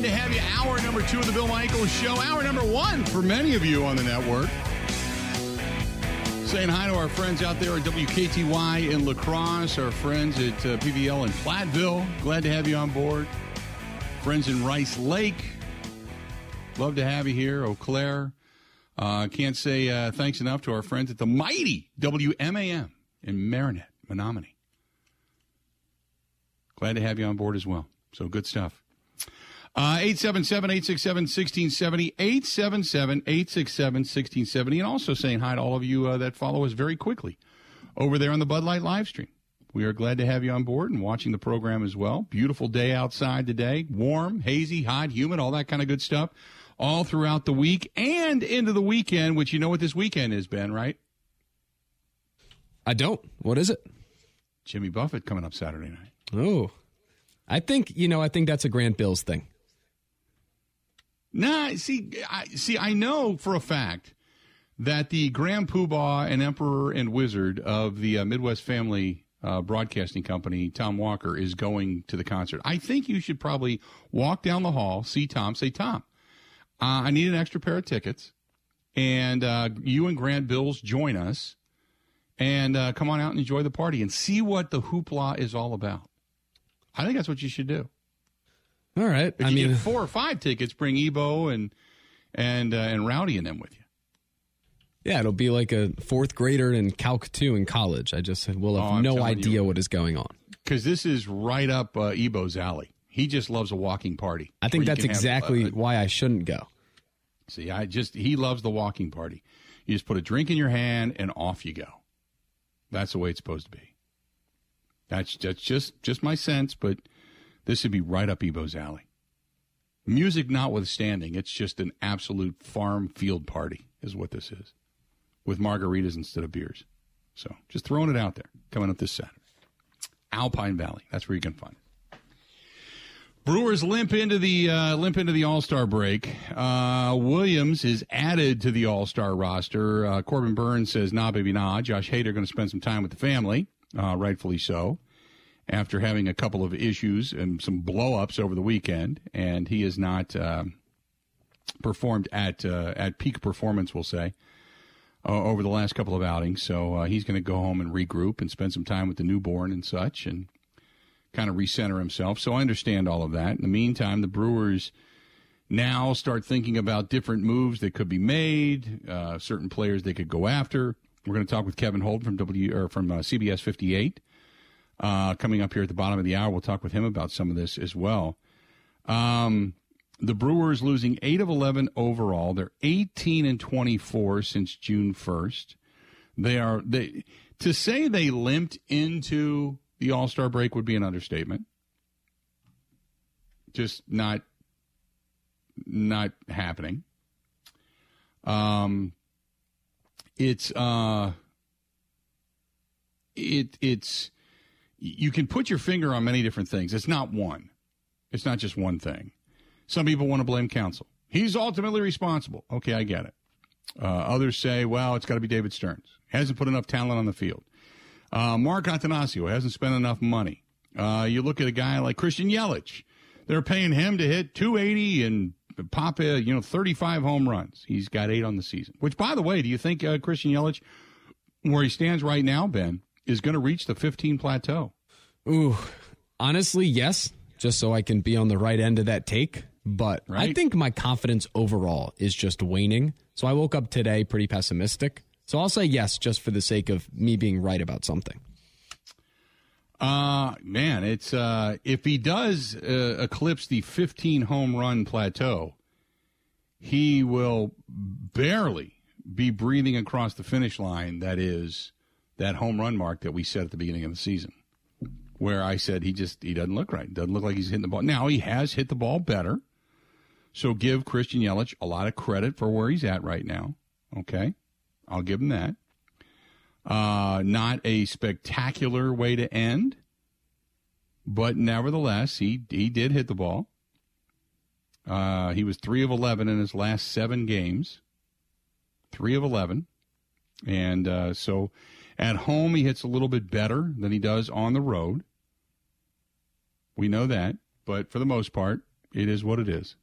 Glad to have you. Hour number two of the Bill Michaels Show. Hour number one for many of you on the network. Saying hi to our friends out there at WKTY in La Crosse, our friends at uh, PVL in Platteville. Glad to have you on board. Friends in Rice Lake. Love to have you here. Eau Claire. Uh, can't say uh, thanks enough to our friends at the mighty WMAM in Marinette, Menominee. Glad to have you on board as well. So good stuff. Uh, 877 867 1670, 877 867 1670. And also saying hi to all of you uh, that follow us very quickly over there on the Bud Light live stream. We are glad to have you on board and watching the program as well. Beautiful day outside today. Warm, hazy, hot, humid, all that kind of good stuff all throughout the week and into the weekend, which you know what this weekend is, Ben, right? I don't. What is it? Jimmy Buffett coming up Saturday night. Oh, I think you know. I think that's a Grant Bills thing. Nah, see, I see. I know for a fact that the Grand Poobah and Emperor and Wizard of the uh, Midwest Family uh, Broadcasting Company, Tom Walker, is going to the concert. I think you should probably walk down the hall, see Tom, say, Tom, uh, I need an extra pair of tickets, and uh, you and Grant Bills join us, and uh, come on out and enjoy the party and see what the hoopla is all about. I think that's what you should do. All right. If I you mean, get four or five tickets, bring Ebo and and uh, and Rowdy and them with you. yeah, it'll be like a fourth grader in Calc 2 in college. I just will Oh, have I'm no idea you. what is going on. Because this is right up uh, Ebo's alley. He just loves a walking party. I think that's have, exactly uh, why I shouldn't go. see, I just he loves the walking party. You just put a drink in your hand and off you go. That's the way it's supposed to be. That's that's just just my sense, but this would be right up Ebo's alley. Music notwithstanding, it's just an absolute farm field party, is what this is, with margaritas instead of beers. So just throwing it out there, coming up this Saturday. Alpine Valley, that's where you can find it. Brewers limp into the uh, limp into the All Star break. Uh, Williams is added to the All Star roster. Uh, Corbin Burnes says, "Nah, baby, nah." Josh Hader going to spend some time with the family, uh, rightfully so, after having a couple of issues and some blowups over the weekend, and he has not uh, performed at uh, at peak performance. We'll say uh, over the last couple of outings. So uh, he's going to go home and regroup and spend some time with the newborn and such, and kind of recenter himself. So I understand all of that. In the meantime, the Brewers now start thinking about different moves that could be made, uh, certain players they could go after. We're going to talk with Kevin Holt from W or from uh, CBS 58 uh, coming up here at the bottom of the hour. We'll talk with him about some of this as well. Um, the Brewers losing eight of eleven overall. They're eighteen and twenty four since June first. They are they to say they limped into the All Star break would be an understatement. Just not not happening. Um, it's uh, it it's you can put your finger on many different things. It's not one. It's not just one thing. Some people want to blame Counsell. He's ultimately responsible. Okay, I get it. Uh, others say, well, it's got to be David Stearns. Hasn't put enough talent on the field. Uh, Mark Attanasio hasn't spent enough money. Uh, you look at a guy like Christian Yelich. They're paying him to hit 280 and pop, a, you know, 35 home runs. He's got eight on the season. Which, by the way, do you think uh, Christian Yelich, where he stands right now, Ben, is going to reach the 15 plateau? Ooh, honestly, yes, just so I can be on the right end of that take. But I think my confidence overall is just waning. So I woke up today pretty pessimistic. So I'll say yes, just for the sake of me being right about something. Uh man, it's uh if he does uh, eclipse the 15 home run plateau, he will barely be breathing across the finish line that is that home run mark that we set at the beginning of the season. Where I said he just he doesn't look right. Doesn't look like he's hitting the ball. Now he has hit the ball better. So give Christian Yelich a lot of credit for where he's at right now. Okay? I'll give him that. Uh, not a spectacular way to end, but nevertheless, he he did hit the ball. Uh, he was three of eleven in his last seven games. Three of eleven, and uh, so at home he hits a little bit better than he does on the road. We know that, but for the most part, It is what it is.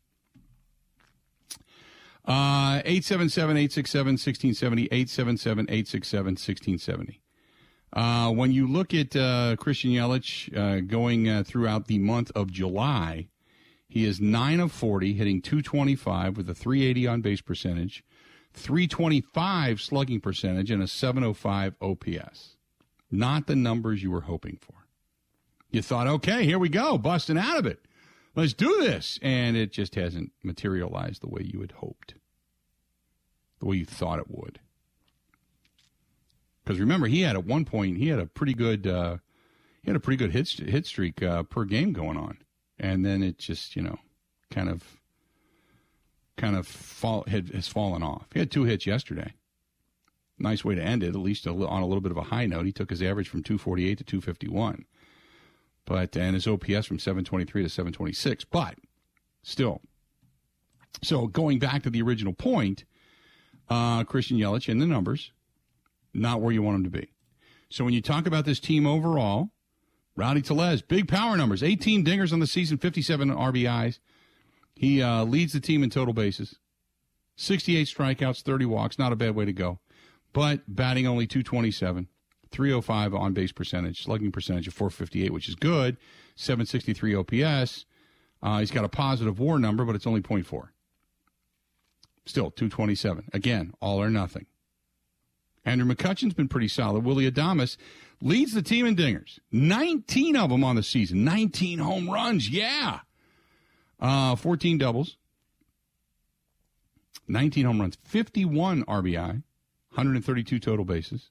Uh, 877-867-1670, 877-867-1670. Uh, when you look at uh, Christian Yelich uh, going uh, throughout the month of July, he is 9 of 40, hitting 225 with a 380 on base percentage, 325 slugging percentage, and a 705 OPS. Not the numbers you were hoping for. You thought, okay, here we go, busting out of it. Let's do this. And it just hasn't materialized the way you had hoped, the way you thought it would. Because remember, he had at one point he had a pretty good uh, he had a pretty good hit hit streak uh, per game going on, and then it just you know kind of kind of fall had, has fallen off. He had two hits yesterday. Nice way to end it, at least on a little bit of a high note. He took his average from 248 to 251, but and his OPS from 723 to 726. But still, so going back to the original point, uh, Christian Yelich in the numbers not where you want him to be. So when you talk about this team overall, Rowdy Tellez, big power numbers, 18 dingers on the season, 57 RBIs. He uh, leads the team in total bases, 68 strikeouts, 30 walks. Not a bad way to go. But batting only 227, 305 on base percentage, slugging percentage of 458, which is good, 763 OPS. Uh, he's got a positive war number, but it's only 0.4. Still, 227. Again, all or nothing. Andrew McCutchen's been pretty solid. Willie Adames leads the team in dingers. 19 of them on the season. 19 home runs. Yeah. Uh, 14 doubles. 19 home runs. 51 RBI. 132 total bases.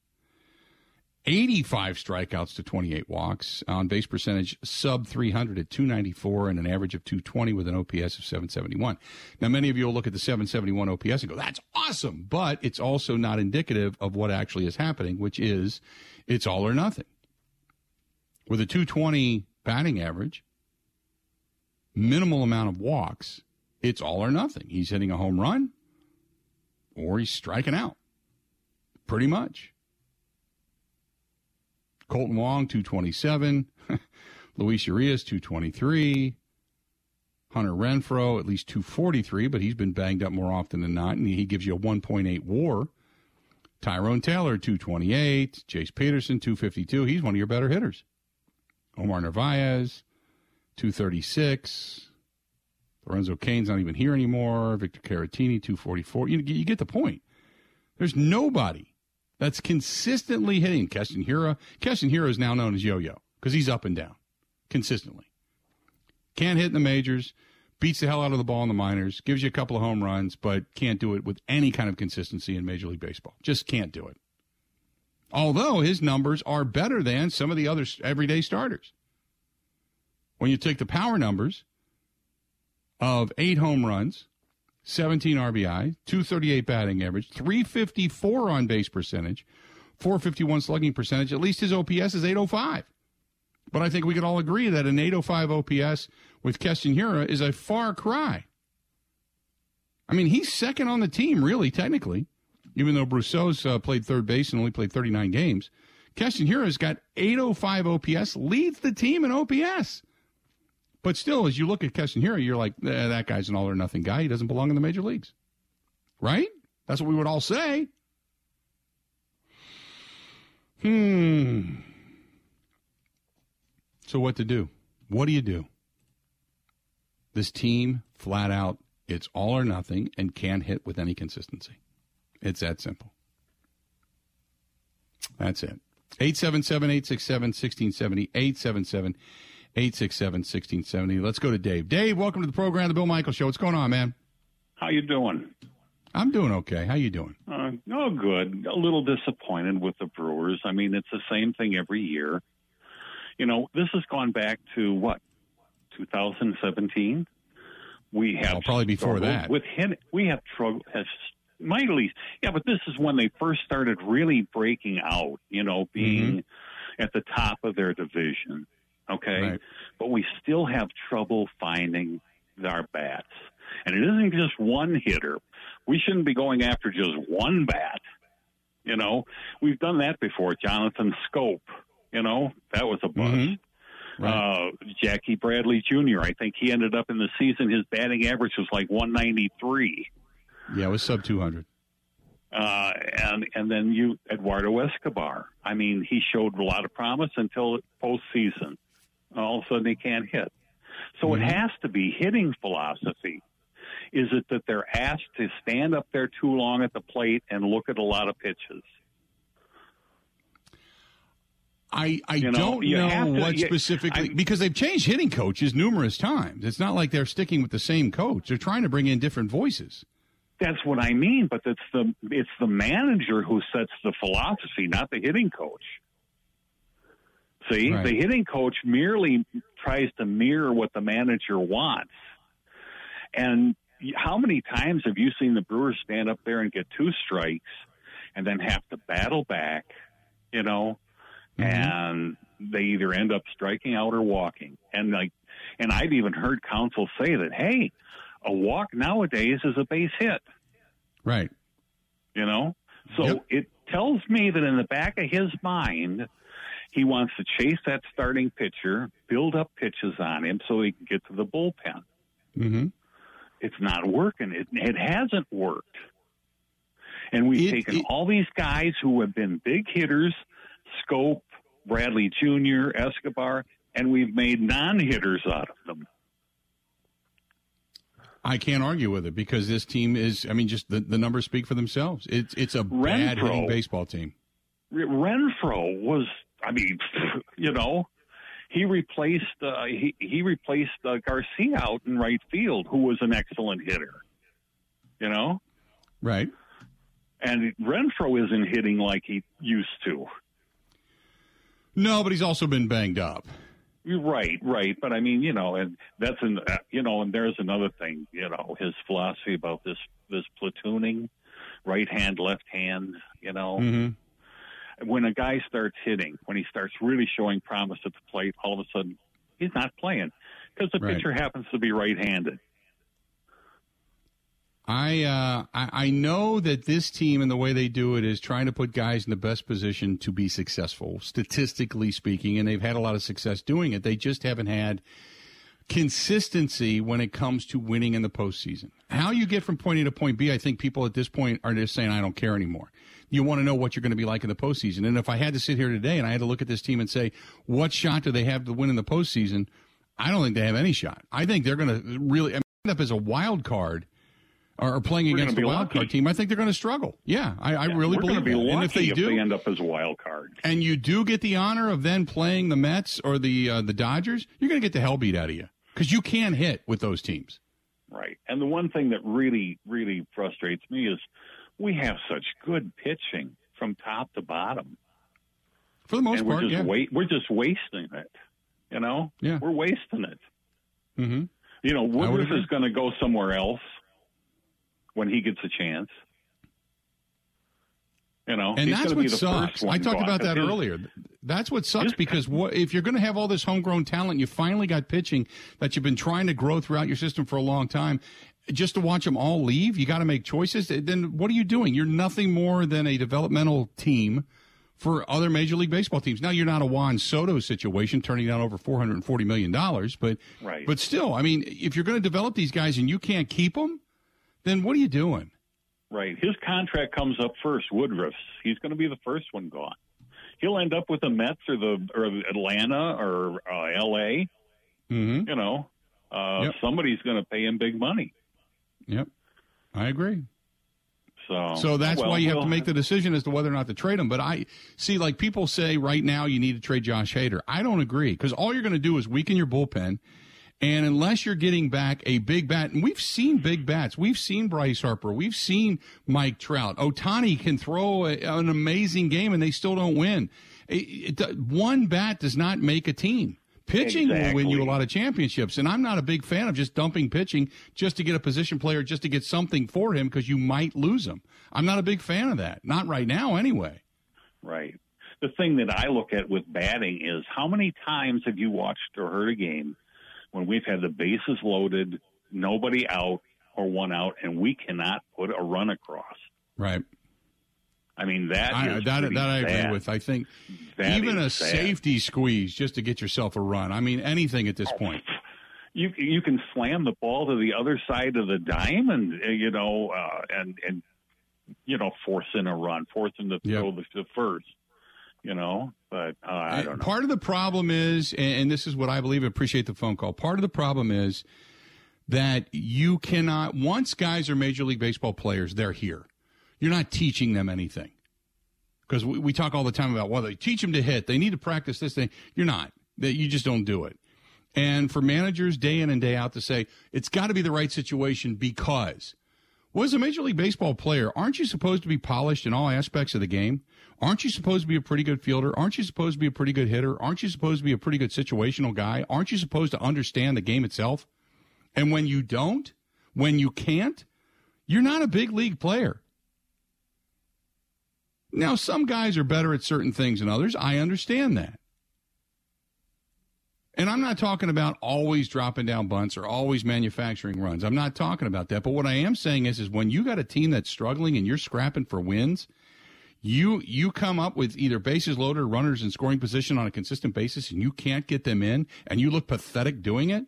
85 strikeouts to 28 walks. On base percentage, sub 300 at 294 and an average of 220 with an OPS of 771. Now, many of you will look at the 771 OPS and go, that's awesome. But it's also not indicative of what actually is happening, which is it's all or nothing. With a 220 batting average, minimal amount of walks, it's all or nothing. He's hitting a home run or he's striking out. Pretty much. Kolten Wong, 227. Luis Urias, 223. Hunter Renfroe, at least 243, but he's been banged up more often than not, and he gives you a 1.8 war. Tyrone Taylor, 228. Jace Peterson, 252. He's one of your better hitters. Omar Narvaez, 236. Lorenzo Cain's not even here anymore. Victor Caratini, 244. You, you get the point. There's nobody that's consistently hitting Keston Hiura. Keston Hiura is now known as Yo-Yo because he's up and down consistently. Can't hit in the majors, beats the hell out of the ball in the minors, gives you a couple of home runs, but can't do it with any kind of consistency in Major League Baseball. Just can't do it. Although his numbers are better than some of the other everyday starters. When you take the power numbers of eight home runs, 17 RBI, 238 batting average, 354 on base percentage, 451 slugging percentage. At least his OPS is 805. But I think we could all agree that an 805 OPS with Keston Hiura is a far cry. I mean, he's second on the team, really, technically, even though Brosseau's uh, played third base and only played 39 games. Keston Hiura's got 805 OPS, leads the team in OPS. But still, as you look at Hiura, you're like, eh, that guy's an all or nothing guy. He doesn't belong in the major leagues. Right? That's what we would all say. Hmm. So, what to do? What do you do? This team, flat out, it's all or nothing and can't hit with any consistency. It's that simple. That's it. 877 867 1670. 877 867 1670. Let's go to Dave. Dave, welcome to the program, The Bill Michael Show. What's going on, man? How you doing? I'm doing okay. How you doing? Uh, oh, good. A little disappointed with the Brewers. I mean, it's the same thing every year. You know, this has gone back to what, 2017? We have well, probably before that. With hit, we have trouble. Has mightily, yeah, but this is when they first started really breaking out. You know, being mm-hmm. at the top of their division okay? Right. But we still have trouble finding our bats. And it isn't just one hitter. We shouldn't be going after just one bat. You know, we've done that before. Jonathan Schoop, you know, that was a bust. Mm-hmm. Right. Uh, Jackie Bradley Jr. I think he ended up in the season. His batting average was like 193. Yeah, it was sub 200. Uh, and and then you Eduardo Escobar. I mean, he showed a lot of promise until postseason. All of a sudden, they can't hit. So mm-hmm. it has to be hitting philosophy. Is it that they're asked to stand up there too long at the plate and look at a lot of pitches? I, I you know, don't know to, what you, specifically I, because they've changed hitting coaches numerous times. It's not like they're sticking with the same coach. They're trying to bring in different voices. That's what I mean, but it's the it's the manager who sets the philosophy, not the hitting coach. See, right. the hitting coach merely tries to mirror what the manager wants. And how many times have you seen the Brewers stand up there and get two strikes and then have to battle back, you know, mm-hmm. and they either end up striking out or walking. And like and I've even heard Counsell say that, hey, a walk nowadays is a base hit. Right. You know? So yep. it tells me that in the back of his mind, he wants to chase that starting pitcher, build up pitches on him so he can get to the bullpen. Mm-hmm. It's not working. It, it hasn't worked. And we've it, taken it, all these guys who have been big hitters, Schoop, Bradley Jr., Escobar, and we've made non hitters out of them. I can't argue with it because this team is. I mean, just the, the numbers speak for themselves. It's it's a Renfroe, bad hitting baseball team. Renfroe was. I mean, you know, he replaced uh, he he replaced uh, Garcia out in right field, who was an excellent hitter. You know, right? And Renfroe isn't hitting like he used to. No, but he's also been banged up. Right, right. But I mean, you know, and that's an, uh, you know, and there's another thing, you know, his philosophy about this this platooning, right hand, left hand, you know. Mm-hmm. When a guy starts hitting, when he starts really showing promise at the plate, all of a sudden he's not playing because the right. pitcher happens to be right-handed. I, uh, I I know that this team and the way they do it is trying to put guys in the best position to be successful, statistically speaking, and they've had a lot of success doing it. They just haven't had consistency when it comes to winning in the postseason. How you get from point A to point B, I think people at this point are just saying, I don't care anymore. You want to know what you're going to be like in the postseason. And if I had to sit here today and I had to look at this team and say, what shot do they have to win in the postseason? I don't think they have any shot. I think they're going to really end up as a wild card or playing we're against the wild lucky. card team, I think they're going to struggle. Yeah, I, I yeah, really believe be that. And if they do, if they end up as a wild card, and you do get the honor of then playing the Mets or the uh, the Dodgers, you're going to get the hell beat out of you because you can hit with those teams. Right, and the one thing that really really frustrates me is we have such good pitching from top to bottom. For the most and part, we're just yeah. We're just wasting it. You know, yeah, we're wasting it. Mm-hmm. You know, Woodruff is going to go somewhere else when he gets a chance. You know, and that's what sucks. I talked about that his, earlier. That's what sucks because what, if you're going to have all this homegrown talent, you finally got pitching that you've been trying to grow throughout your system for a long time. Just to watch them all leave, you got to make choices. Then what are you doing? You're nothing more than a developmental team for other Major League Baseball teams. Now you're not a Juan Soto situation, turning down over 440 million dollars, but right. but still, I mean, if you're going to develop these guys and you can't keep them then what are you doing? Right. His contract comes up first, Woodruff's. He's going to be the first one gone. He'll end up with the Mets or the or Atlanta or uh, L.A. Mm-hmm. You know, uh, yep. somebody's going to pay him big money. Yep, I agree. So, so that's well, why you have to make the decision as to whether or not to trade him. But I see, like people say right now, you need to trade Josh Hader. I don't agree because all you're going to do is weaken your bullpen and unless you're getting back a big bat, and we've seen big bats, we've seen Bryce Harper, we've seen Mike Trout. Ohtani can throw a, an amazing game and they still don't win. It, it, one bat does not make a team. Pitching exactly. will win you a lot of championships. And I'm not a big fan of just dumping pitching just to get a position player, just to get something for him because you might lose him. I'm not a big fan of that. Not right now, anyway. Right. The thing that I look at with batting is how many times have you watched or heard a game when we've had the bases loaded, nobody out or one out, and we cannot put a run across. Right. I mean that I, that that I agree with. I think that even a sad. safety squeeze just to get yourself a run. I mean anything at this oh, point. You you can slam the ball to the other side of the diamond, uh, you know, uh, and and you know force in a run, force him to throw yep. the, the first you know. But uh, I don't know. Part of the problem is, and this is what I believe. Appreciate the phone call. Part of the problem is that you cannot. Once guys are Major League Baseball players, they're here. You're not teaching them anything because we, we talk all the time about well, they teach them to hit. They need to practice this thing. You're not. That you just don't do it. And for managers day in and day out to say it's got to be the right situation because well, as a Major League Baseball player, aren't you supposed to be polished in all aspects of the game? Aren't you supposed to be a pretty good fielder? Aren't you supposed to be a pretty good hitter? Aren't you supposed to be a pretty good situational guy? Aren't you supposed to understand the game itself? And when you don't, when you can't, you're not a big league player. Now, some guys are better at certain things than others. I understand that. And I'm not talking about always dropping down bunts or always manufacturing runs. I'm not talking about that. But what I am saying is, is when you got a team that's struggling and you're scrapping for wins – you you come up with either bases loaded runners in scoring position on a consistent basis and you can't get them in and you look pathetic doing it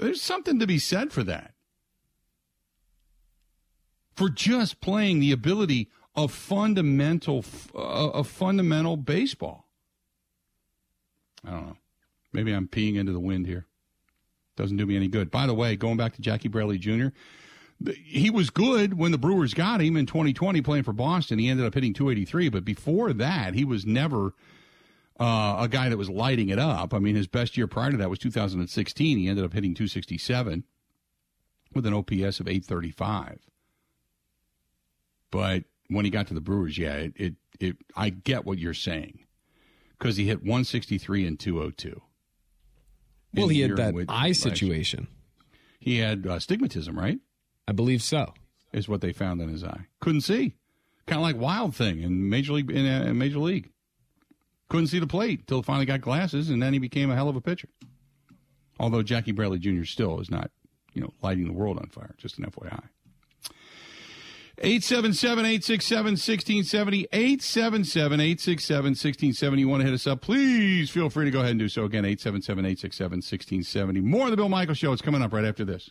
there's something to be said for that. For just playing the ability of fundamental uh, of fundamental baseball. I don't know. Maybe i'm peeing into the wind here. Doesn't do me any good. By the way going back to jackie bradley jr he was good when the Brewers got him in 2020 playing for Boston. He ended up hitting 283, but before that, he was never uh, a guy that was lighting it up. I mean, his best year prior to that was 2016. He ended up hitting 267 with an OPS of 835. But when he got to the Brewers, yeah, it, it, it I get what you're saying because he hit 163 and 202. Well, he had that eye situation. He had uh, stigmatism, right? I believe so. Is what they found in his eye. Couldn't see. Kind of like Wild Thing in Major League in, uh, Major League. Couldn't see the plate until finally got glasses, and then he became a hell of a pitcher. Although Jackie Bradley Jr. still is not, you know, lighting the world on fire. Just an FYI. 877-867-1670, 877-867-1670. You want to hit us up, please feel free to go ahead and do so. Again, 877-867-1670. More of the Bill Michael Show. It's coming up right after this.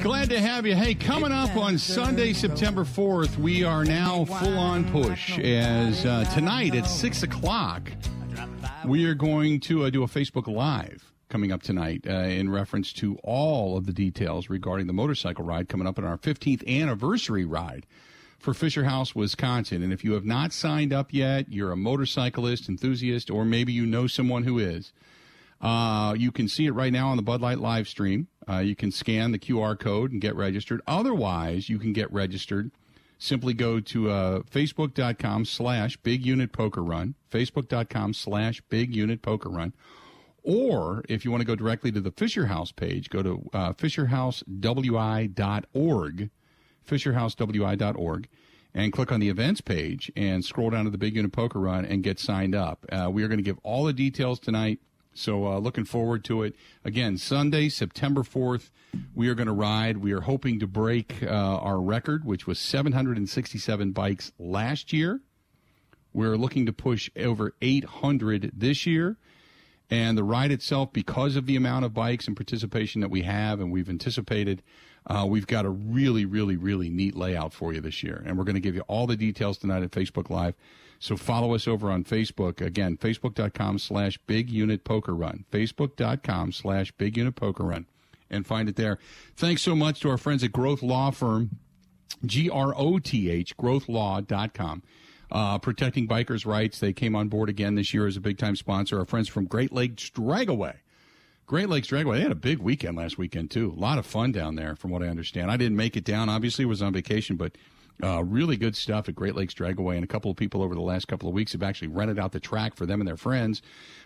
Glad to have you. Hey, coming up on Sunday, September 4th, we are now full on push as uh, tonight at 6 o'clock, we are going to uh, do a Facebook Live coming up tonight uh, in reference to all of the details regarding the motorcycle ride coming up in our 15th anniversary ride for Fisher House, Wisconsin. And if you have not signed up yet, you're a motorcyclist, enthusiast, or maybe you know someone who is. Uh, you can see it right now on the Bud Light live stream. Uh, you can scan the QR code and get registered. Otherwise, you can get registered. Simply go to uh, facebook.com slash big unit poker run, facebook.com slash big unit poker run. Or if you want to go directly to the Fisher House page, go to uh, fisherhousewi.org, fisherhousewi.org, and click on the events page and scroll down to the Big Unit Poker Run and get signed up. Uh, we are going to give all the details tonight. So uh, looking forward to it. Again, Sunday, September 4th, we are going to ride. We are hoping to break uh, our record, which was 767 bikes last year. We're looking to push over 800 this year. And the ride itself, because of the amount of bikes and participation that we have and we've anticipated, uh, we've got a really, really, really neat layout for you this year. And we're going to give you all the details tonight at Facebook Live. So follow us over on Facebook. Again, facebook.com slash big unit poker run. Facebook.com slash big unit poker run. And find it there. Thanks so much to our friends at Groth Law Firm, G R O T H, grothlaw.com. Uh, protecting bikers' rights. They came on board again this year as a big time sponsor. Our friends from Great Lakes Dragaway. Great Lakes Dragaway. They had a big weekend last weekend, too. A lot of fun down there, from what I understand. I didn't make it down. Obviously, was on vacation, but Uh, really good stuff at Great Lakes Dragaway, and a couple of people over the last couple of weeks have actually rented out the track for them and their friends,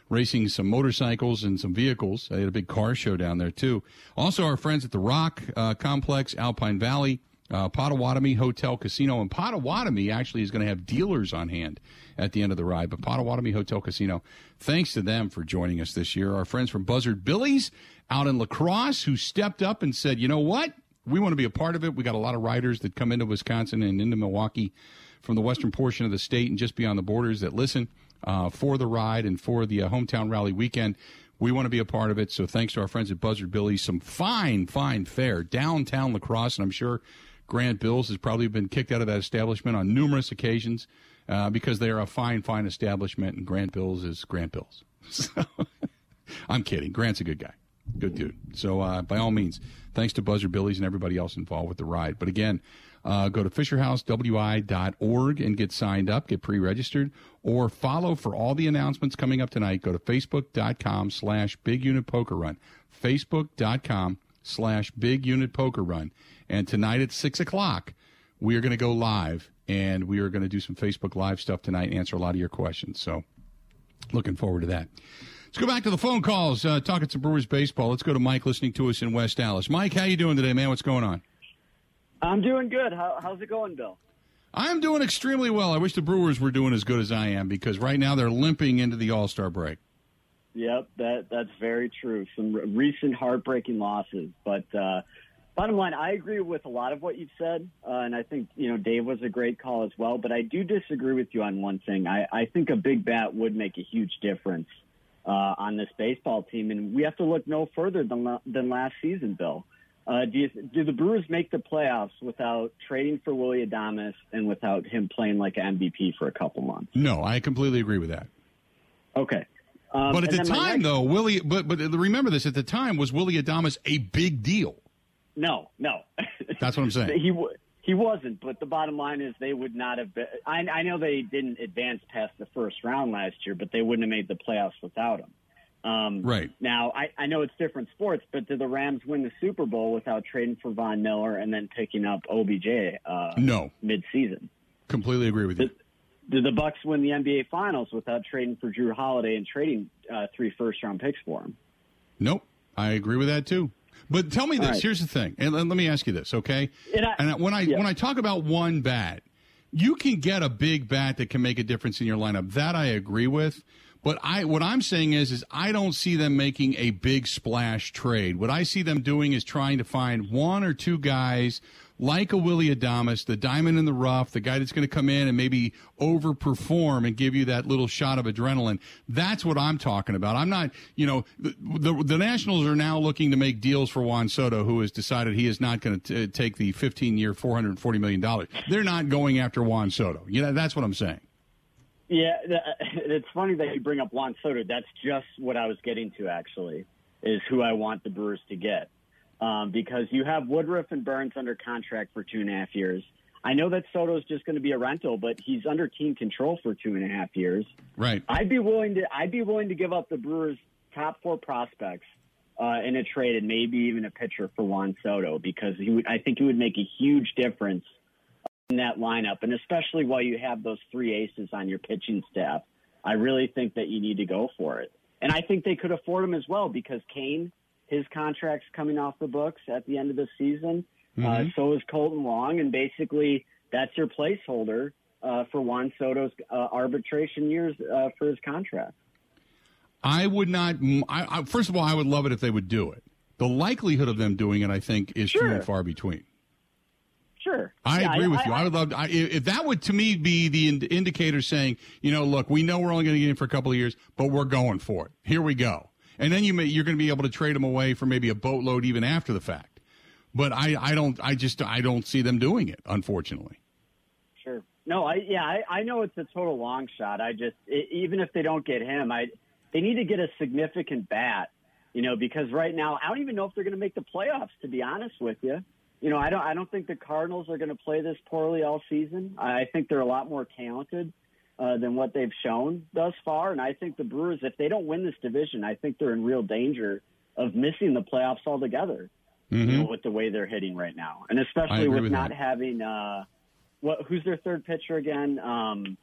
racing some motorcycles and some vehicles. They had a big car show down there too. Also, our friends at the Rock uh, Complex, Alpine Valley, uh, Potawatomi Hotel Casino, and Potawatomi actually is going to have dealers on hand at the end of the ride. But Potawatomi Hotel Casino, thanks to them for joining us this year. Our friends from Buzzard Billy's out in La Crosse who stepped up and said, you know what? we want to be a part of it. We got a lot of riders that come into Wisconsin and into Milwaukee from the western portion of the state and just beyond the borders that listen uh, for the ride and for the uh, hometown rally weekend. We want to be a part of it. So thanks to our friends at Buzzard Billy, some fine, fine fare downtown La Crosse, and I'm sure Grant Bills has probably been kicked out of that establishment on numerous occasions uh, because they are a fine, fine establishment, and Grant Bills is Grant Bills. So, I'm kidding. Grant's a good guy. Good dude. So uh, by all means, thanks to Buzzard Billy's and everybody else involved with the ride. But again, uh, go to FisherHouseWI.org and get signed up, get pre-registered, or follow for all the announcements coming up tonight. Go to Facebook.com slash Big Unit Poker Run. Facebook.com slash Big Unit Poker Run. And tonight at 6 o'clock, we are going to go live, and we are going to do some Facebook Live stuff tonight, and answer a lot of your questions. So looking forward to that. Let's go back to the phone calls. Uh, talking some Brewers baseball. Let's go to Mike listening to us in West Allis. Mike, how you doing today, man? What's going on? I'm doing good. How, how's it going, Bill? I'm doing extremely well. I wish the Brewers were doing as good as I am because right now they're limping into the All Star break. Yep, that that's very true. Some recent heartbreaking losses, but uh, bottom line, I agree with a lot of what you've said, uh, and I think you know Dave was a great call as well. But I do disagree with you on one thing. I, I think a big bat would make a huge difference uh, on this baseball team, and we have to look no further than than last season, Bill. Uh, do, you, do the Brewers make the playoffs without trading for Willie Adames and without him playing like an MVP for a couple months? No, I completely agree with that. Okay. Um, but at the time, next... though, Willie, but but remember this: at the time, was Willie Adames a big deal? No, no. That's what I'm saying. he he wasn't, but the bottom line is they would not have been. I, I know they didn't advance past the first round last year, but they wouldn't have made the playoffs without him. Um, right. Now, I, I know it's different sports, but did the Rams win the Super Bowl without trading for Von Miller and then picking up OBJ uh, no. mid-season? Completely agree with you. Did, did the Bucks win the NBA Finals without trading for Jrue Holiday and trading uh, three first-round picks for him? Nope. I agree with that, too. But tell me this. Right. Here's the thing, and let me ask you this, okay? And, I, and when I yeah. when I talk about one bat, you can get a big bat that can make a difference in your lineup. That I agree with. But I, what I'm saying is, is I don't see them making a big splash trade. What I see them doing is trying to find one or two guys like a Willie Adames, the diamond in the rough, the guy that's going to come in and maybe overperform and give you that little shot of adrenaline. That's what I'm talking about. I'm not, you know, the, the, the Nationals are now looking to make deals for Juan Soto, who has decided he is not going to take the 15 year, $440 million. They're not going after Juan Soto. You know, that's what I'm saying. Yeah, it's funny that you bring up Juan Soto. That's just what I was getting to, actually, is who I want the Brewers to get um, because you have Woodruff and Burnes under contract for two and a half years. I know that Soto's just going to be a rental, but he's under team control for two and a half years. Right. I'd be willing to. I'd be willing to give up the Brewers' top four prospects uh, in a trade and maybe even a pitcher for Juan Soto because he would. I think he would make a huge difference in that lineup, and especially while you have those three aces on your pitching staff. I really think that you need to go for it, and I think they could afford him as well because Cain his contract's coming off the books at the end of the season. Uh, mm-hmm. Uh, so is Kolten Wong, and basically that's your placeholder uh, for Juan Soto's uh, arbitration years uh, for his contract. I would not. I, I, first of all, I would love it if they would do it. The likelihood of them doing it, I think, is sure. few and far between. Sure. I yeah, agree I, with I, you. I would love to, I, if that would to me be the ind- indicator saying, you know, look, we know we're only going to get in for a couple of years, but we're going for it. Here we go and then you may, you're going to be able to trade them away for maybe a boatload even after the fact. But I, I don't I just I don't see them doing it, unfortunately. Sure. No, I yeah I, I know it's a total long shot. I just it, even if they don't get him, I they need to get a significant bat. You know, because right now I don't even know if they're going to make the playoffs. To be honest with you, you know I don't I don't think the Cardinals are going to play this poorly all season. I think they're a lot more talented. Uh, than what they've shown thus far. And I think the Brewers, if they don't win this division, I think they're in real danger of missing the playoffs altogether. Mm-hmm. You know, with the way they're hitting right now, and especially with, with not that. having uh, what? Who's their third pitcher again? Um,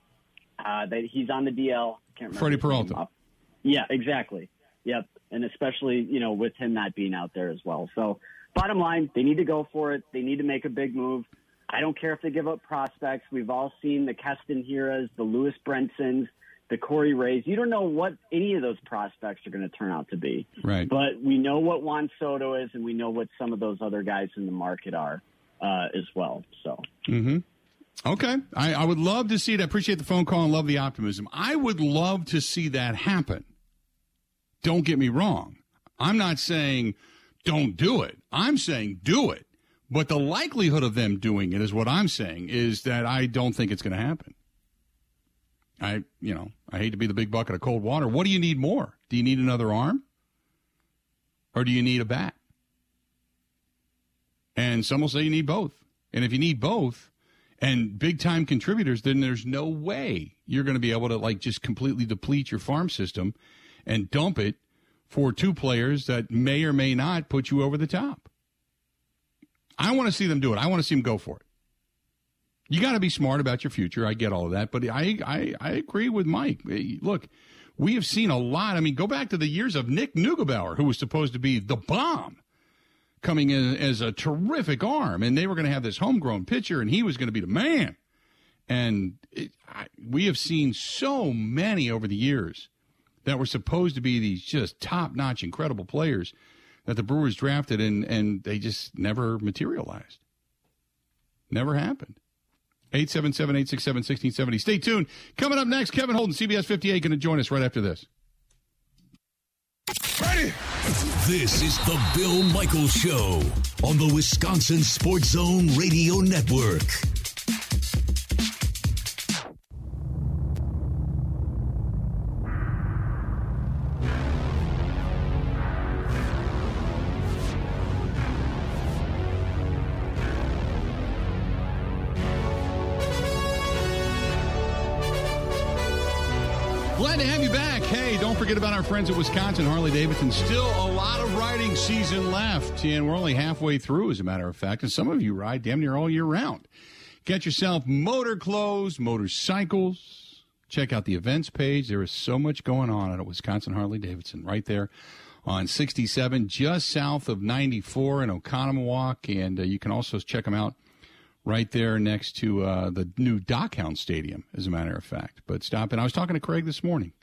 uh, that he's on the DL. Can't remember. Freddie Peralta. Yeah, exactly. Yep, and especially you know with him not being out there as well. So, bottom line, they need to go for it. They need to make a big move. I don't care if they give up prospects. We've all seen the Keston Hiuras, the Lewis Brinsons, the Corey Rays. You don't know what any of those prospects are going to turn out to be. Right. But we know what Juan Soto is, and we know what some of those other guys in the market are uh, as well. So. Mm-hmm. Okay. I, I would love to see it. I appreciate the phone call and love the optimism. I would love to see that happen. Don't get me wrong. I'm not saying don't do it. I'm saying do it. But the likelihood of them doing it is what I'm saying is that I don't think it's going to happen. I, you know, I hate to be the big bucket of cold water. What do you need more? Do you need another arm? Or do you need a bat? And some will say you need both. And if you need both and big time contributors, then there's no way you're going to be able to like just completely deplete your farm system and dump it for two players that may or may not put you over the top. I want to see them do it. I want to see them go for it. You got to be smart about your future. I get all of that, but I, I, I agree with Mike. Look, we have seen a lot. I mean, go back to the years of Nick Neugebauer, who was supposed to be the bomb, coming in as a terrific arm, and they were going to have this homegrown pitcher, and he was going to be the man. And it, I, we have seen so many over the years that were supposed to be these just top notch, incredible players that the Brewers drafted, and, and they just never materialized. Never happened. 877 867 1670. Stay tuned. Coming up next, Kevin Holden, CBS 58, going to join us right after this. Ready? This is the Bill Michaels Show on the Wisconsin Sports Zone Radio Network. Forget about our friends at Wisconsin Harley Davidson. Still a lot of riding season left, and we're only halfway through, as a matter of fact. And some of you ride damn near all year round. Get yourself motor clothes, motorcycles. Check out the events page. There is so much going on at Wisconsin Harley Davidson right there on 67, just south of 94 in Oconomowoc. And uh, you can also check them out right there next to uh, the new Dockhound Stadium, as a matter of fact. But stop And I was talking to Craig this morning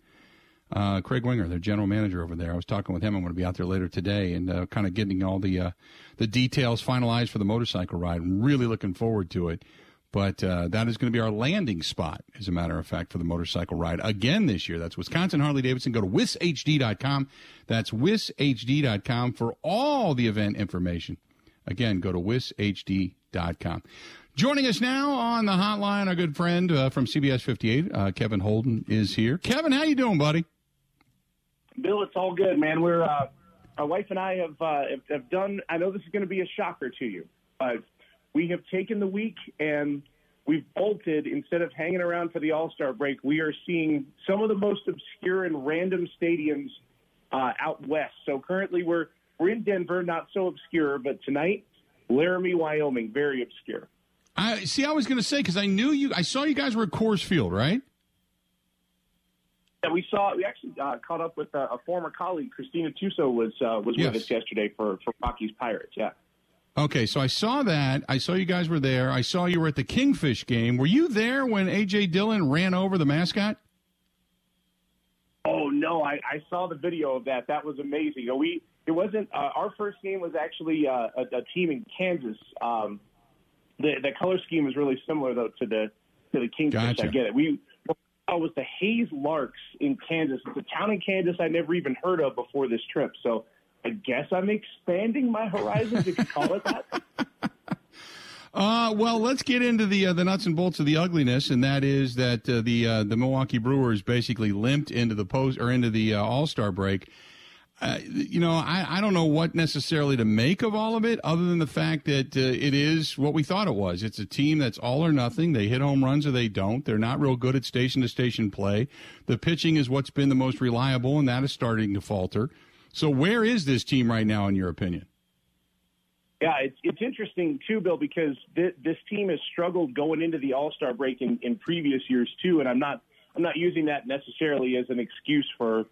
uh, Craig Winger, their general manager over there. I was talking with him. I'm going to be out there later today and uh, kind of getting all the uh, the details finalized for the motorcycle ride. I'm really looking forward to it. But uh, that is going to be our landing spot, as a matter of fact, for the motorcycle ride again this year. That's Wisconsin Harley Davidson. Go to wishd.com. That's wishd.com for all the event information. Again, go to wishd.com. Joining us now on the hotline, our good friend uh, from CBS 58, uh, Kevin Holden, is here. Kevin, how you doing, buddy? Bill, it's all good, man. We're uh, my wife and I have, uh, have, have done. I know this is going to be a shocker to you, but we have taken the week and we've bolted instead of hanging around for the All Star break. We are seeing some of the most obscure and random stadiums uh, out west. So currently we're we're in Denver, not so obscure, but tonight Laramie, Wyoming, very obscure. I see. I was going to say because I knew you. I saw you guys were at Coors Field, right? Yeah, we saw. We actually uh, caught up with a, a, former colleague, Christina Tuso, was uh, was yes. with us yesterday for for Rockies Pirates. Yeah. Okay, so I saw that. I saw you guys were there. I saw you were at the Kingfish game. Were you there when AJ Dillon ran over the mascot? Oh no, I, I saw the video of that. That was amazing. You know, we it wasn't uh, our first game was actually uh, a, a, team in Kansas. Um, the the color scheme is really similar though to the to the Kingfish. Gotcha. I get it. We I was the Hays Larks in Kansas. It's a town in Kansas I never even heard of before this trip. So I guess I'm expanding my horizons, if you call it that. Uh, well, let's get into the uh, the nuts and bolts of the ugliness, and that is that uh, the uh, the Milwaukee Brewers basically limped into the post or into the uh, All Star break. Uh, you know, I, I don't know what necessarily to make of all of it, other than the fact that uh, it is what we thought it was. It's a team that's all or nothing. They hit home runs or they don't. They're not real good at station to station play. The pitching is what's been the most reliable, and that is starting to falter. So, where is this team right now, in your opinion? Yeah, it's it's interesting too, Bill, because th- this team has struggled going into the All Star break in, in previous years too, and I'm not I'm not using that necessarily as an excuse for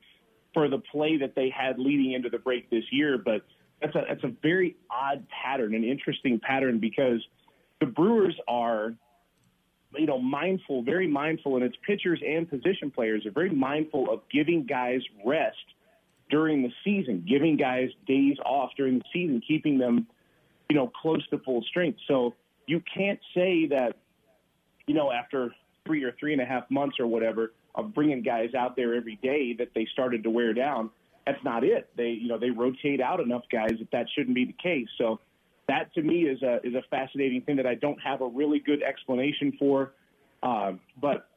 for the play that they had leading into the break this year, but that's a that's a very odd pattern, an interesting pattern because the Brewers are you know mindful, very mindful, and its pitchers and position players are very mindful of giving guys rest during the season, giving guys days off during the season, keeping them you know, close to full strength. So you can't say that, you know, after three or three and a half months or whatever of bringing guys out there every day that they started to wear down. That's not it. They, you know, they rotate out enough guys that that shouldn't be the case. So that to me is a is a fascinating thing that I don't have a really good explanation for. Uh, but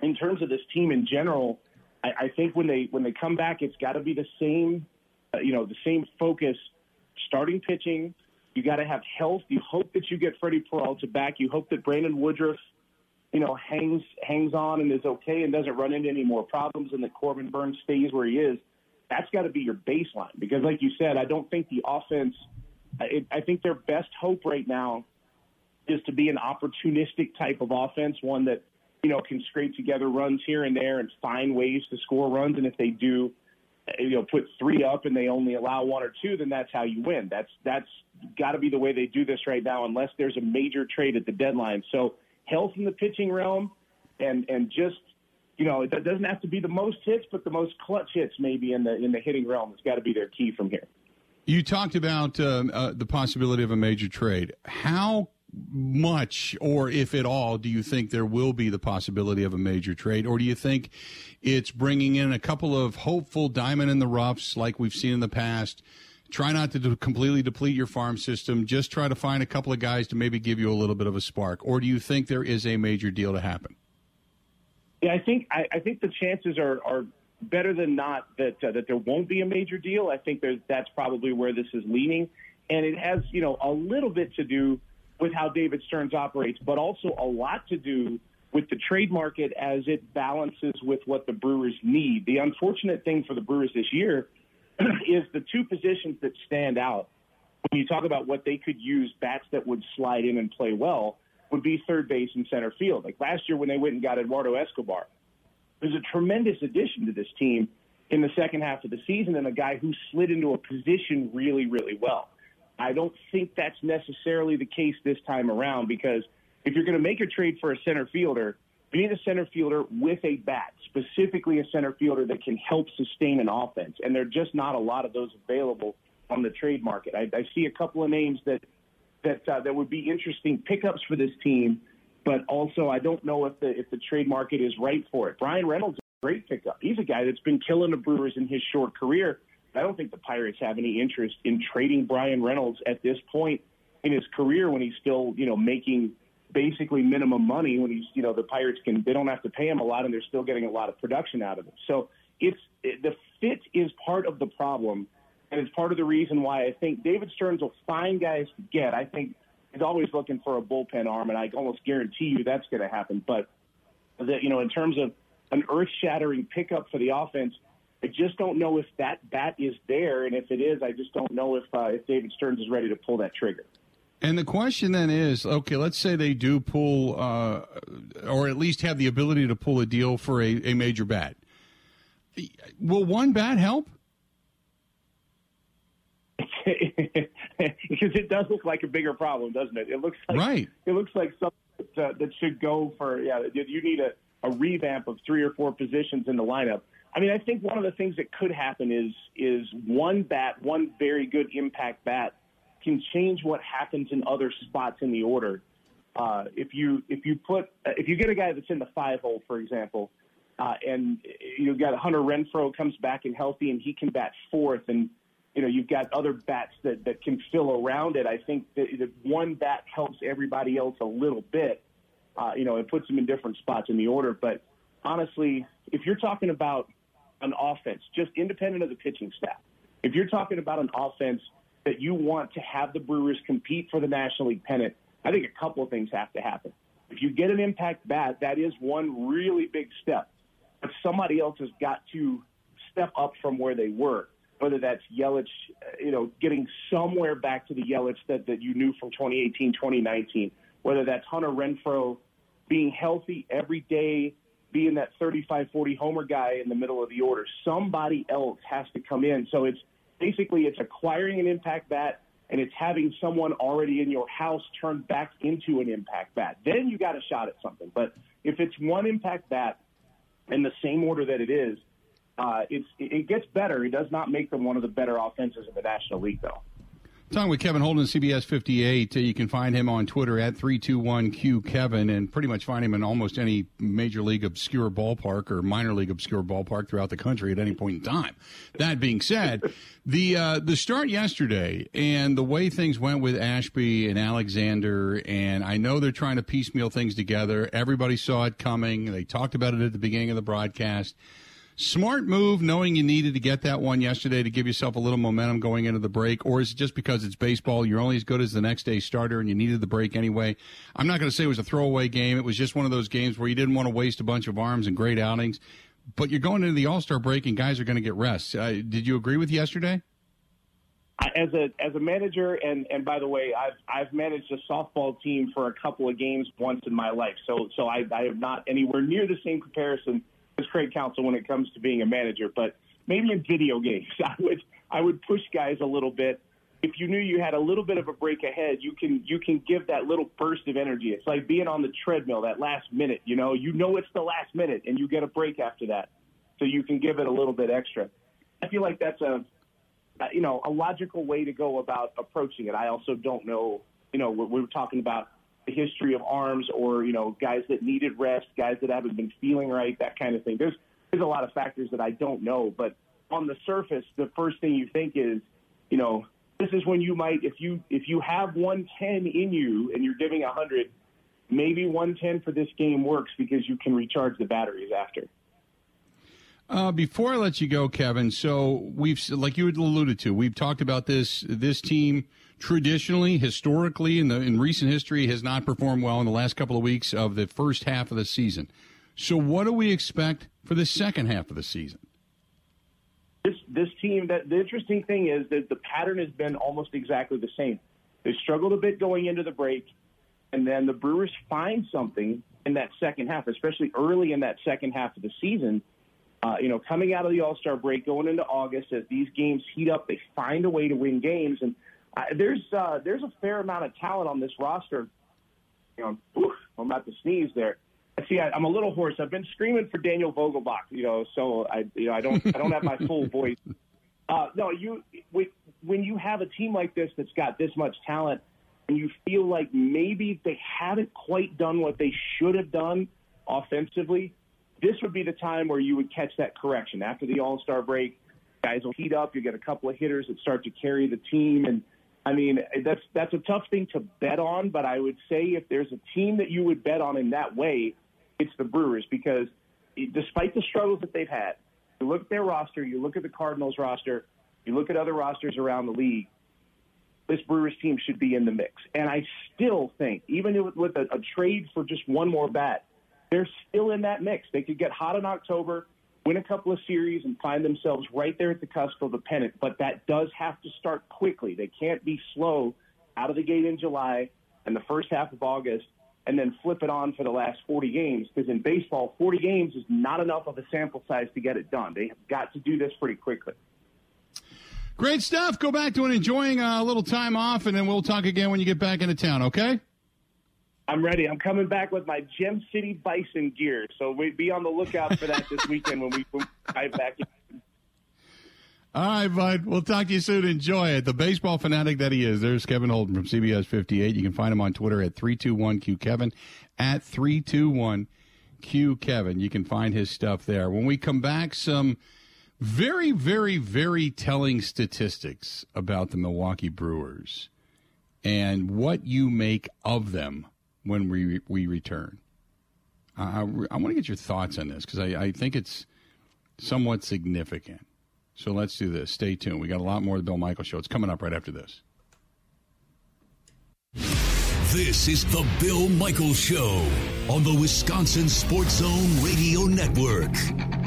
in terms of this team in general, I, I think when they when they come back, it's got to be the same, uh, you know, the same focus, starting pitching, you got to have health. You hope that you get Freddie Peralta back. You hope that Brandon Woodruff, you know, hangs hangs on and is okay and doesn't run into any more problems, and that Corbin Burnes stays where he is. That's got to be your baseline because, like you said, I don't think the offense. I, I think their best hope right now is to be an opportunistic type of offense, one that you know can scrape together runs here and there and find ways to score runs. And if they do, uh, you know, put three up and they only allow one or two, then that's how you win. That's that's got to be the way they do this right now, unless there's a major trade at the deadline. So health in the pitching realm, and and just you know, it doesn't have to be the most hits, but the most clutch hits maybe in the in the hitting realm has got to be their key from here. You talked about uh, uh, the possibility of a major trade. How much, or if at all, do you think there will be the possibility of a major trade? Or do you think it's bringing in a couple of hopeful diamond in the roughs like we've seen in the past? Try not to completely deplete your farm system. Just try to find a couple of guys to maybe give you a little bit of a spark. Or do you think there is a major deal to happen? Yeah, I think I, I think the chances are, are better than not that uh, that there won't be a major deal. I think that's probably where this is leaning, and it has you know a little bit to do with how David Stearns operates, but also a lot to do with the trade market as it balances with what the Brewers need. The unfortunate thing for the Brewers this year is the two positions that stand out when you talk about what they could use bats that would slide in and play well would be third base and center field. Like last year when they went and got Eduardo Escobar, there's a tremendous addition to this team in the second half of the season and a guy who slid into a position really, really well. I don't think that's necessarily the case this time around because if you're going to make a trade for a center fielder, you need a center fielder with a bat, specifically a center fielder that can help sustain an offense. And there are just not a lot of those available on the trade market. I, I see a couple of names that that uh, that would be interesting pickups for this team, but also I don't know if the if the trade market is right for it. Bryan Reynolds is a great pickup. He's a guy that's been killing the Brewers in his short career I don't think the Pirates have any interest in trading Bryan Reynolds at this point in his career when he's still, you know, making basically minimum money when he's, you know, the Pirates can they don't have to pay him a lot and they're still getting a lot of production out of him. So it's it, the fit is part of the problem, and it's part of the reason why I think David Stearns will find guys to get. I think he's always looking for a bullpen arm, and I almost guarantee you that's going to happen. But the, you know, in terms of an earth-shattering pickup for the offense, I just don't know if that bat is there, and if it is, I just don't know if uh, if David Stearns is ready to pull that trigger. And the question then is, okay, let's say they do pull, uh, or at least have the ability to pull a deal for a, a major bat. Will one bat help? because it does look like a bigger problem, doesn't it? It looks like right. It looks like something that, uh, that should go for yeah. You need a, a revamp of three or four positions in the lineup. I mean, I think one of the things that could happen is is one bat, one very good impact bat, can change what happens in other spots in the order. Uh, if you if you put uh, if you get a guy that's in the five hole, for example, uh, and you've got Hunter Renfroe comes back and healthy, and he can bat fourth, and you know you've got other bats that that can fill around it. I think that, that one bat helps everybody else a little bit. Uh, you know, it puts them in different spots in the order. But honestly, if you're talking about an offense, just independent of the pitching staff. If you're talking about an offense that you want to have the Brewers compete for the National League pennant, I think a couple of things have to happen. If you get an impact bat, that is one really big step. But somebody else has got to step up from where they were. whether that's Yelich, uh, you know, getting somewhere back to the Yelich that, that you knew from 2018, 2019, whether that's Hunter Renfroe being healthy every day, being that 35, 40 homer guy in the middle of the order. Somebody else has to come in. So it's basically it's acquiring an impact bat and it's having someone already in your house turn back into an impact bat. Then you got a shot at something. But if it's one impact bat in the same order that it is, uh, it's, it gets better. It does not make them one of the better offenses in the National League, though. Talking with Kevin Holden, CBS 58. Uh, you can find him on Twitter at 321QKevin and pretty much find him in almost any major league obscure ballpark or minor league obscure ballpark throughout the country at any point in time. That being said, the uh, the start yesterday and the way things went with Ashby and Alexander, and I know they're trying to piecemeal things together. Everybody saw it coming. They talked about it at the beginning of the broadcast. Smart move, knowing you needed to get that one yesterday to give yourself a little momentum going into the break, or is it just because it's baseball? You're only as good as the next day starter, and you needed the break anyway. I'm not going to say it was a throwaway game. It was just one of those games where you didn't want to waste a bunch of arms and great outings. But you're going into the All Star break, and guys are going to get rest. Uh, did you agree with yesterday? As a as a manager, and and by the way, I've I've managed a softball team for a couple of games once in my life, so so I, I have not anywhere near the same comparison as Craig Counsell when it comes to being a manager, but maybe in video games, I would I would push guys a little bit. If you knew you had a little bit of a break ahead, you can you can give that little burst of energy. It's like being on the treadmill that last minute. You know, you know it's the last minute, and you get a break after that, so you can give it a little bit extra. I feel like that's a you know a logical way to go about approaching it. I also don't know. You know, we were talking about history of arms or, you know, guys that needed rest, guys that haven't been feeling right, that kind of thing. There's there's a lot of factors that I don't know, but on the surface, the first thing you think is, you know, this is when you might if you if you have 110 in you and you're giving 100, maybe 110 for this game works because you can recharge the batteries after. Uh, before I let you go, Kevin, so we've like you alluded to, we've talked about this this team traditionally, historically, in the in recent history, has not performed well in the last couple of weeks of the first half of the season. So, what do we expect for the second half of the season? This this team. That the interesting thing is that the pattern has been almost exactly the same. They struggled a bit going into the break, and then the Brewers find something in that second half, especially early in that second half of the season. Uh, you know, coming out of the All Star break, going into August, as these games heat up, they find a way to win games. And I, there's uh, there's a fair amount of talent on this roster. You know, oof, I'm about to sneeze there. I see, I, I'm a little hoarse. I've been screaming for Daniel Vogelbach, you know, so I, you know, I don't, I don't have my full voice. Uh, no, you, when you have a team like this that's got this much talent, and you feel like maybe they haven't quite done what they should have done offensively, this would be the time where you would catch that correction after the All Star break. Guys will heat up. You get a couple of hitters that start to carry the team, and I mean, that's that's a tough thing to bet on, but I would say if there's a team that you would bet on in that way, it's the Brewers because despite the struggles that they've had, you look at their roster, you look at the Cardinals roster, you look at other rosters around the league, this Brewers team should be in the mix. And I still think, even with a, a trade for just one more bat, they're still in that mix. They could get hot in October win a couple of series and find themselves right there at the cusp of the pennant. But that does have to start quickly. They can't be slow out of the gate in July and the first half of August and then flip it on for the last 40 games because in baseball, 40 games is not enough of a sample size to get it done. They have got to do this pretty quickly. Great stuff. Go back to enjoying uh, a little time off, and then we'll talk again when you get back into town, okay? I'm ready. I'm coming back with my Gem City Bison gear, so we be on the lookout for that this weekend when we drive back. All right, bud. We'll talk to you soon. Enjoy it. The baseball fanatic that he is. There's Kevin Holden from CBS 58. You can find him on Twitter at 321QKevin, at 321QKevin. You can find his stuff there. When we come back, some very, very, very telling statistics about the Milwaukee Brewers and what you make of them when we we return. I, I, want to get your thoughts on this because I, I think it's somewhat significant. So let's do this. Stay tuned. We got a lot more of the Bill Michael Show. It's coming up right after this. This is the Bill Michael Show on the Wisconsin Sports Zone Radio Network.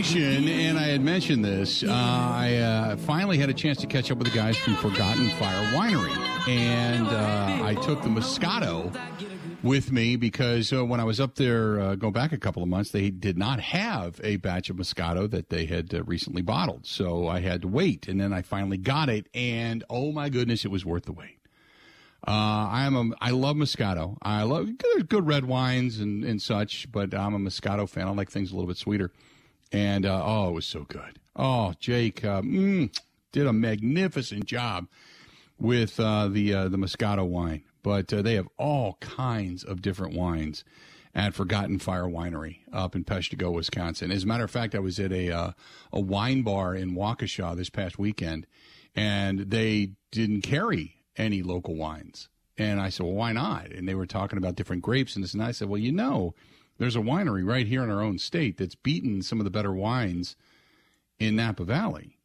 Vacation, and I had mentioned this. Uh, I uh, finally had a chance to catch up with the guys from Forgotten Fire Winery, and uh, I took the Moscato with me because uh, when I was up there, uh, go back a couple of months, they did not have a batch of Moscato that they had uh, recently bottled, so I had to wait, and then I finally got it, and oh my goodness, it was worth the wait. Uh, I am a, I love Moscato. I love good, good red wines and, and such, but I'm a Moscato fan. I like things a little bit sweeter. And uh, oh, it was so good. Oh, Jake uh, mm, did a magnificent job with uh, the uh, the Moscato wine. But uh, they have all kinds of different wines at Forgotten Fire Winery up in Peshtigo, Wisconsin. As a matter of fact, I was at a uh, a wine bar in Waukesha this past weekend, and they didn't carry any local wines. And I said, well, why not? And they were talking about different grapes and this. And I said, well, you know, there's a winery right here in our own state that's beaten some of the better wines in Napa Valley.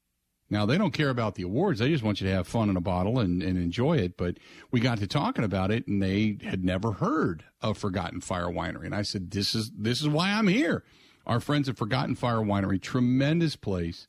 Now, they don't care about the awards. They just want you to have fun in a bottle and, and enjoy it. But we got to talking about it, and they had never heard of Forgotten Fire Winery. And I said, this is, this is why I'm here. Our friends at Forgotten Fire Winery, tremendous place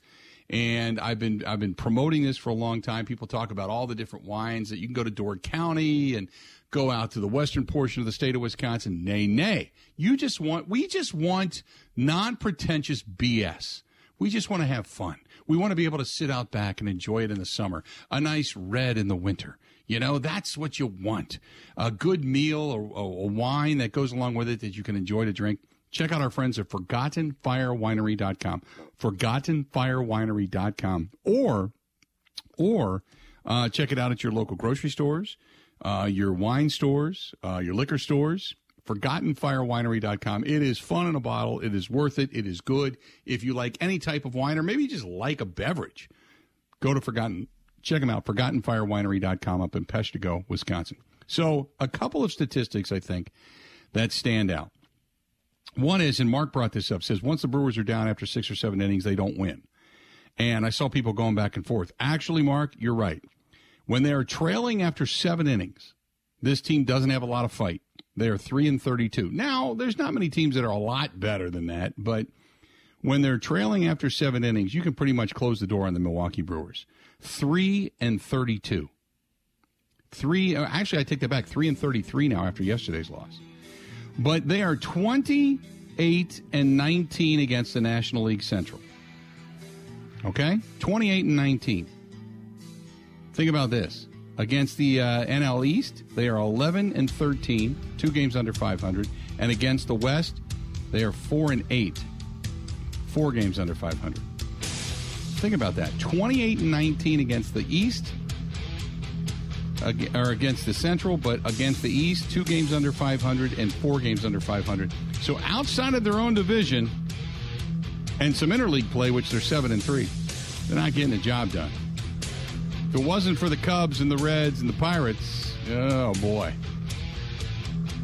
and I've been I've been promoting this for a long time. People talk about all the different wines that you can go to Door County and go out to the western portion of the state of Wisconsin. Nay, nay. You just want we just want non-pretentious BS. We just want to have fun. We want to be able to sit out back and enjoy it in the summer. A nice red in the winter. You know, that's what you want. A good meal or a wine that goes along with it that you can enjoy to drink. Check out our friends at ForgottenFireWinery.com. ForgottenFireWinery.com. Or, or uh, check it out at your local grocery stores, uh, your wine stores, uh, your liquor stores. ForgottenFireWinery.com. It is fun in a bottle. It is worth it. It is good. If you like any type of wine, or maybe you just like a beverage, go to Forgotten. Check them out. ForgottenFireWinery.com up in Peshtigo, Wisconsin. So, a couple of statistics I think that stand out. One is, and Mark brought this up, says once the Brewers are down after six or seven innings, they don't win. And I saw people going back and forth. Actually, Mark, you're right. When they are trailing after seven innings, this team doesn't have a lot of fight. They are three and thirty-two. Now, there's not many teams that are a lot better than that, but when they're trailing after seven innings, you can pretty much close the door on the Milwaukee Brewers. Three and thirty-two. Three. Uh, actually, I take that back. Three and thirty-three now after yesterday's loss but they are 28 and 19 against the National League Central. Okay? 28 and 19. Think about this. Against the uh, NL East, they are 11 and 13, two games under 500. And against the West, they are 4 and 8, four games under 500. Think about that. 28 and 19 against the East, or against the Central, but against the East, two games under 500 and four games under 500. So outside of their own division and some interleague play, which they're seven and three, they're not getting the job done. It wasn't for the Cubs and the Reds and the Pirates, oh boy.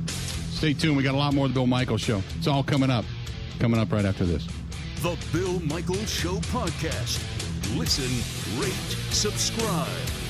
Stay tuned. We got a lot more of the Bill Michaels Show. It's all coming up. Coming up right after this. The Bill Michaels Show podcast. Listen, rate, subscribe.